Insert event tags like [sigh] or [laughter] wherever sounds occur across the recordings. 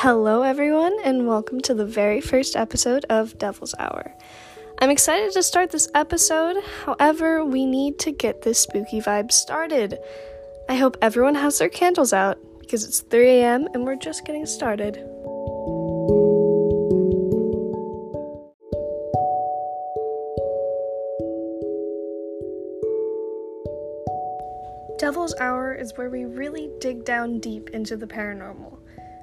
Hello, everyone, and welcome to the very first episode of Devil's Hour. I'm excited to start this episode, however, we need to get this spooky vibe started. I hope everyone has their candles out because it's 3 a.m. and we're just getting started. Devil's Hour is where we really dig down deep into the paranormal.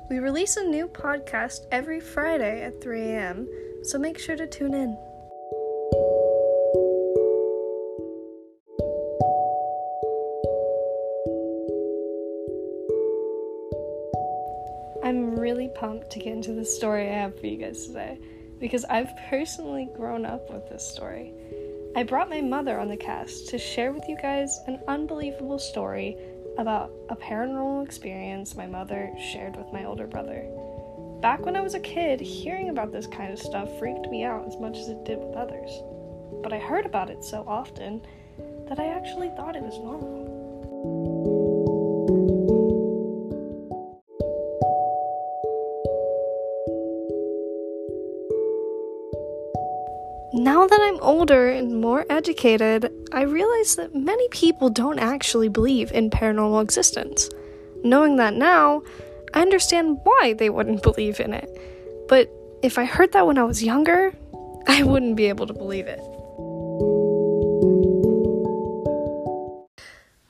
We release a new podcast every Friday at 3 a.m., so make sure to tune in. I'm really pumped to get into the story I have for you guys today because I've personally grown up with this story. I brought my mother on the cast to share with you guys an unbelievable story about a paranormal experience my mother shared with my older brother. Back when I was a kid, hearing about this kind of stuff freaked me out as much as it did with others. But I heard about it so often that I actually thought it was normal. Older and more educated, I realize that many people don't actually believe in paranormal existence. Knowing that now, I understand why they wouldn't [laughs] believe in it. But if I heard that when I was younger, [laughs] I wouldn't be able to believe it.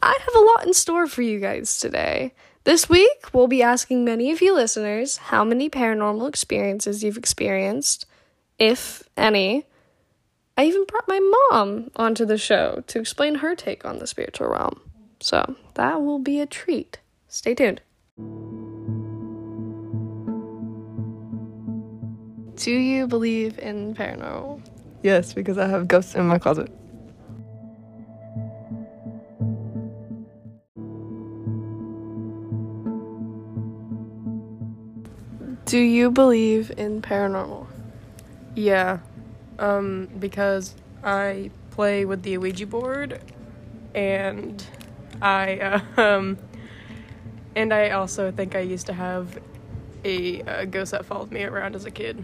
I have a lot in store for you guys today. This week, we'll be asking many of you listeners how many paranormal experiences you've experienced, if any. I even brought my mom onto the show to explain her take on the spiritual realm. So that will be a treat. Stay tuned. Do you believe in paranormal? Yes, because I have ghosts in my closet. Do you believe in paranormal? Yeah, um, because I play with the Ouija board, and I uh, [laughs] um, and I also think I used to have a, a ghost that followed me around as a kid.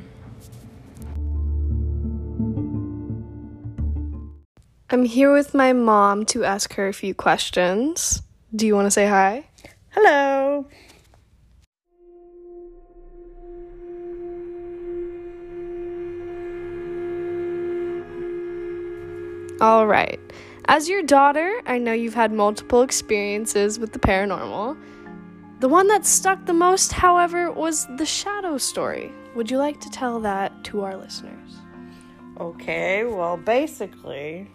I'm here with my mom to ask her a few questions. Do you want to say hi? Hello. All right. As your daughter, I know you've had multiple experiences with the paranormal. The one that stuck the most, however, was the shadow story. Would you like to tell that to our listeners? Okay, well, basically,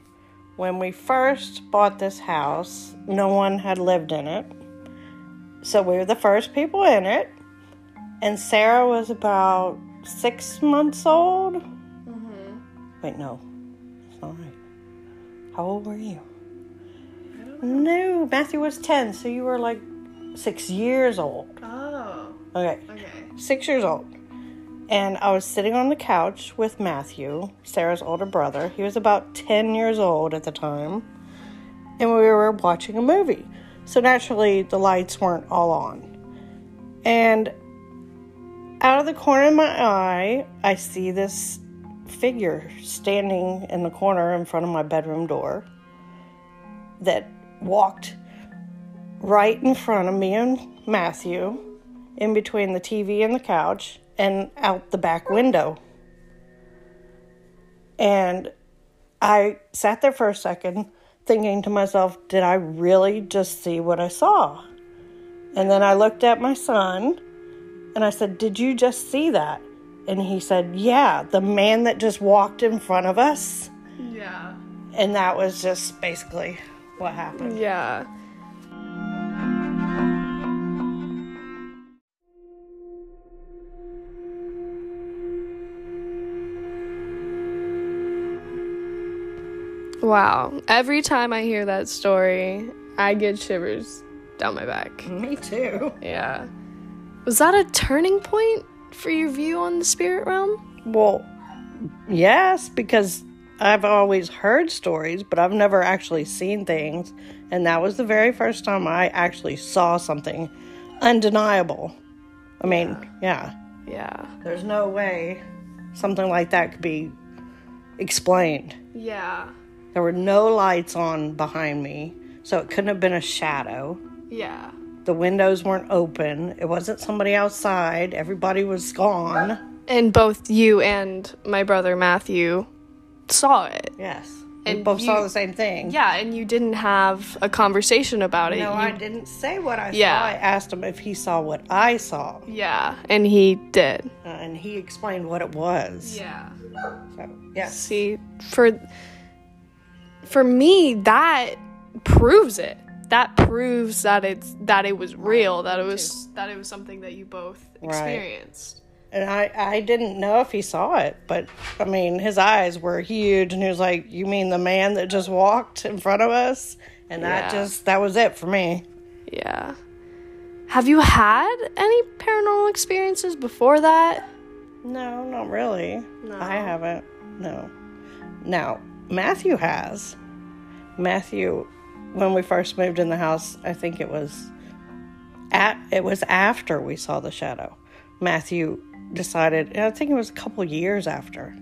when we first bought this house, no one had lived in it. So we were the first people in it. And Sarah was about six months old. Mm-hmm. Wait, no. That's not right. How old were you? No, Matthew was 10, so you were like six years old. Oh. Okay. Okay. six years old. And I was sitting on the couch with Matthew, Sarah's older brother. He was about 10 years old at the time. And we were watching a movie. So naturally, the lights weren't all on. And out of the corner of my eye, I see this figure standing in the corner in front of my bedroom door that walked right in front of me and Matthew, in between the TV and the couch, and out the back window. And I sat there for a second thinking to myself, did I really just see what I saw? And then I looked at my son and I said, Did you just see that? And he said, Yeah, the man that just walked in front of us. Yeah. And that was just basically what happened. Yeah. Wow. Every time I hear that story, I get shivers down my back. Me too. Yeah. Was that a turning point for your view on the spirit realm? Well, yes, because I've always heard stories, but I've never actually seen things. And that was the very first time I actually saw something undeniable. I mean, yeah. Yeah. There's no way something like that could be explained. Yeah. There were no lights on behind me, so it couldn't have been a shadow. Yeah. The windows weren't open. It wasn't somebody outside. Everybody was gone. And both you and my brother Matthew saw it. Yes. we And both saw the same thing. Yeah, and you didn't have a conversation about it. No, You- I didn't say what I Yeah. saw. I asked him if he saw what I saw, Yeah, and he did. uh, and he explained what it was. Yeah. So, yes. See, for for me that proves it. That proves that it's that it was real, that it was that it was something that you both Right. experienced. And I, I didn't know if he saw it, but I mean, his eyes were huge, and he was like, "You mean the man that just walked in front of us?" And that Yeah. just that was it for me. Yeah. Have you had any paranormal experiences before that? No, not really. No. I haven't. No. Now, Matthew has. Matthew, when we first moved in the house, I think it was at it was after we saw the shadow. Matthew decided, I think it was a couple years after.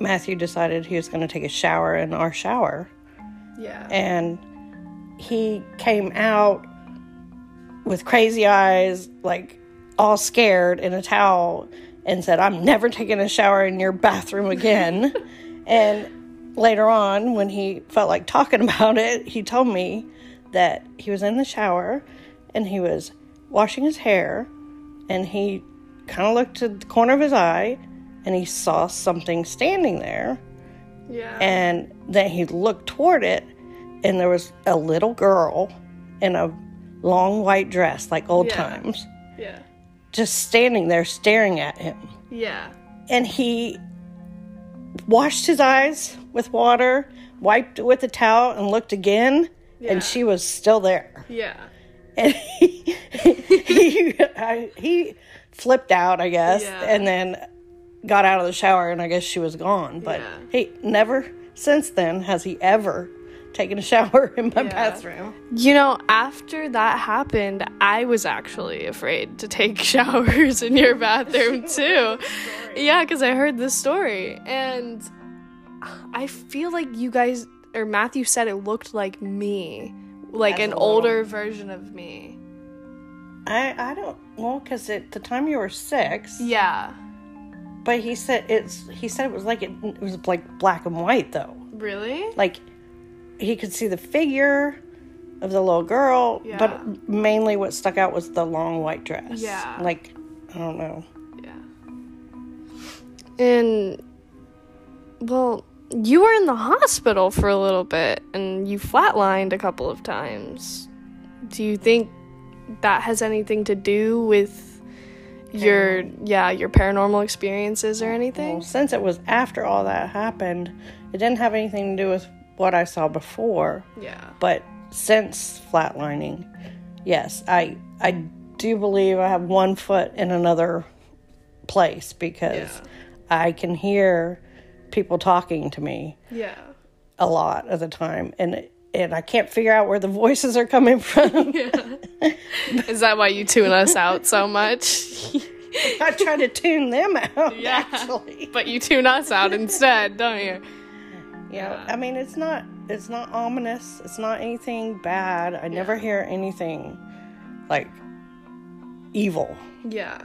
Matthew decided he was going to take a shower in our shower, Yeah. and he came out with crazy eyes, like all scared in a towel, and said, I'm never taking a shower in your bathroom again. [laughs] and later on, when he felt like talking [laughs] about it, he told me that he was in the shower and he was washing his hair and he kind of looked to the corner of his eye and he saw something standing there yeah. and then he looked toward it and there was a little girl in a long white dress like old Yeah. times yeah. just standing there staring at him Yeah. and he washed his eyes with water wiped it with a towel and looked again Yeah. and she was still there Yeah. and he [laughs] he, I, he flipped out i guess Yeah. and then got out of the shower and i guess she was gone but Yeah. he never since then has he ever taken a shower in my Yeah. bathroom You know, after that happened, I was actually afraid to take [laughs] showers in your bathroom [laughs] too. Yeah, because I heard this story. And I feel like you guys, or Matthew said it looked like me, like As an little- older version of me. i i don't well because at the time you were six Yeah. but he said it's he said it was like it, it was like black and white though Really? like he could see the figure of the little girl Yeah. but mainly what stuck out was the long white dress Yeah. like i don't know Yeah. And, well, you were in the hospital for a little bit and you flatlined a couple of times. Do you think that has anything to do with your, yeah, your paranormal experiences or anything? Well, since it was after all that happened, it didn't have anything to do with what I saw before. Yeah. But since flatlining, yes, I I do believe I have one foot in another place because Yeah. I can hear people talking to me Yeah. a lot of the time, and and I can't figure out where the voices are coming [laughs] from. [laughs] yeah. Is that why you tune us out so much? I try to tune them out. Yeah. Actually, but you tune us out instead, don't you? Know, I mean, it's not it's not ominous. It's not anything bad. I never hear anything like evil. Yeah.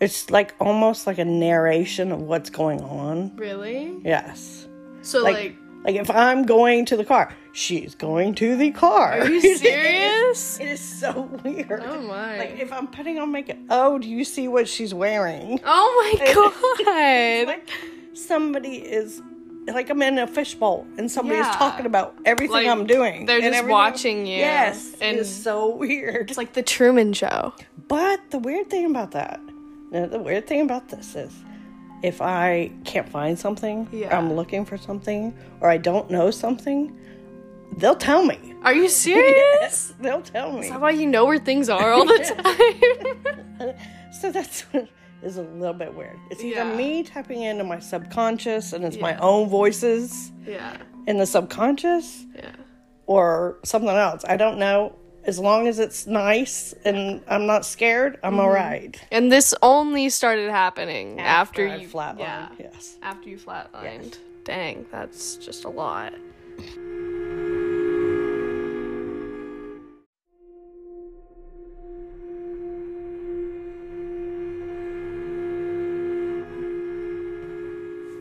It's like almost like a narration of what's going on. Really? Yes. So, Like like, like if I'm going to the car, she's going to the car. are you [laughs] serious? it is so weird. Oh my. Like if I'm putting on makeup, oh, do you see what she's wearing? Oh my [laughs] god. Like somebody is like I'm in a fishbowl and somebody's Yeah. talking about everything Like, I'm doing. they're and just watching you, Yes, and- it is so weird. It's like the Truman Show. But the weird thing about that, the weird thing about this is, if I can't find something, Yeah. I'm looking for something, or I don't know something, they'll tell me. Are you [laughs] serious? They'll tell me. Is that why you know where things are all the [laughs] time? [laughs] So that's is a little bit weird. It's either Yeah. me tapping into my subconscious and it's my own voices yeah. in the subconscious, Yeah. or something else. I don't know. as long as it's nice and I'm not scared, I'm mm-hmm. all right. And this only started happening after, I you flatlined. Yeah. Yes. After you flatlined. Dang, that's just a lot.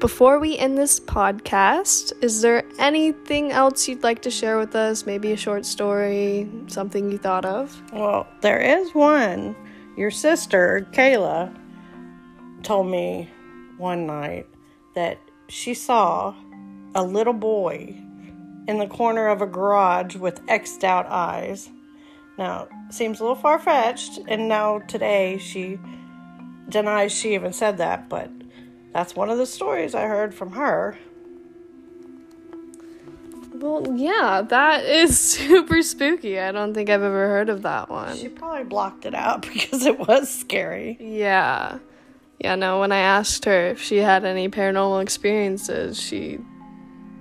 Before we end this podcast, is there anything else you'd like to share with us? Maybe a short story, something you thought of? Well, there is one. Your sister, Kayla, told me one night that she saw a little boy in the corner of a garage with X'd out eyes. Now, seems a little far fetched, and now today she denies she even said that, but that's one of the stories I heard from her. Well, yeah, that is [laughs] super spooky. I don't think I've ever heard of that one. She probably blocked it out [laughs] because it was scary. Yeah. Yeah, no, when I asked her if she had any paranormal experiences, she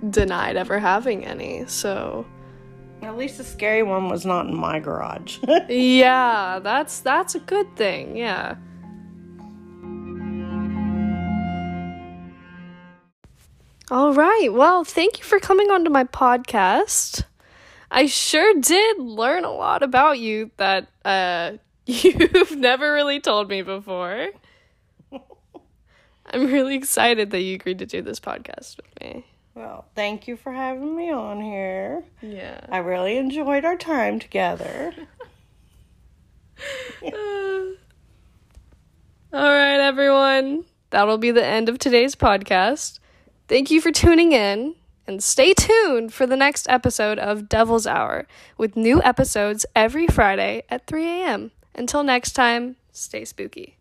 denied ever having any. So, At least the scary one was not in my garage. [laughs] yeah, that's that's a good thing. Yeah. All right. Well, thank you for coming onto my podcast. I sure did learn a lot about you that uh [laughs] you've never really told me before. [laughs] I'm really excited that you agreed to do this podcast with me. well, thank you for having me on here. Yeah. I really enjoyed our time together. [laughs] All right, everyone. That'll be the end of today's podcast. Thank you for tuning in and stay tuned for the next episode of Devil's Hour with new episodes every Friday at 3 a.m. Until next time, stay spooky.